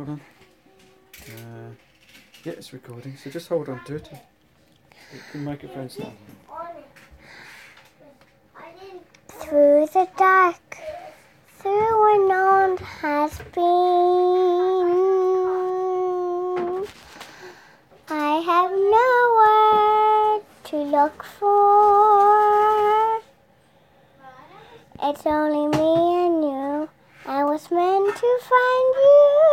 Hold on. Uh, yeah, it's recording, so just hold on to it. The microphone's now. Through the dark, through where no one has been, I have nowhere to look for. It's only me and you. I was meant to find you.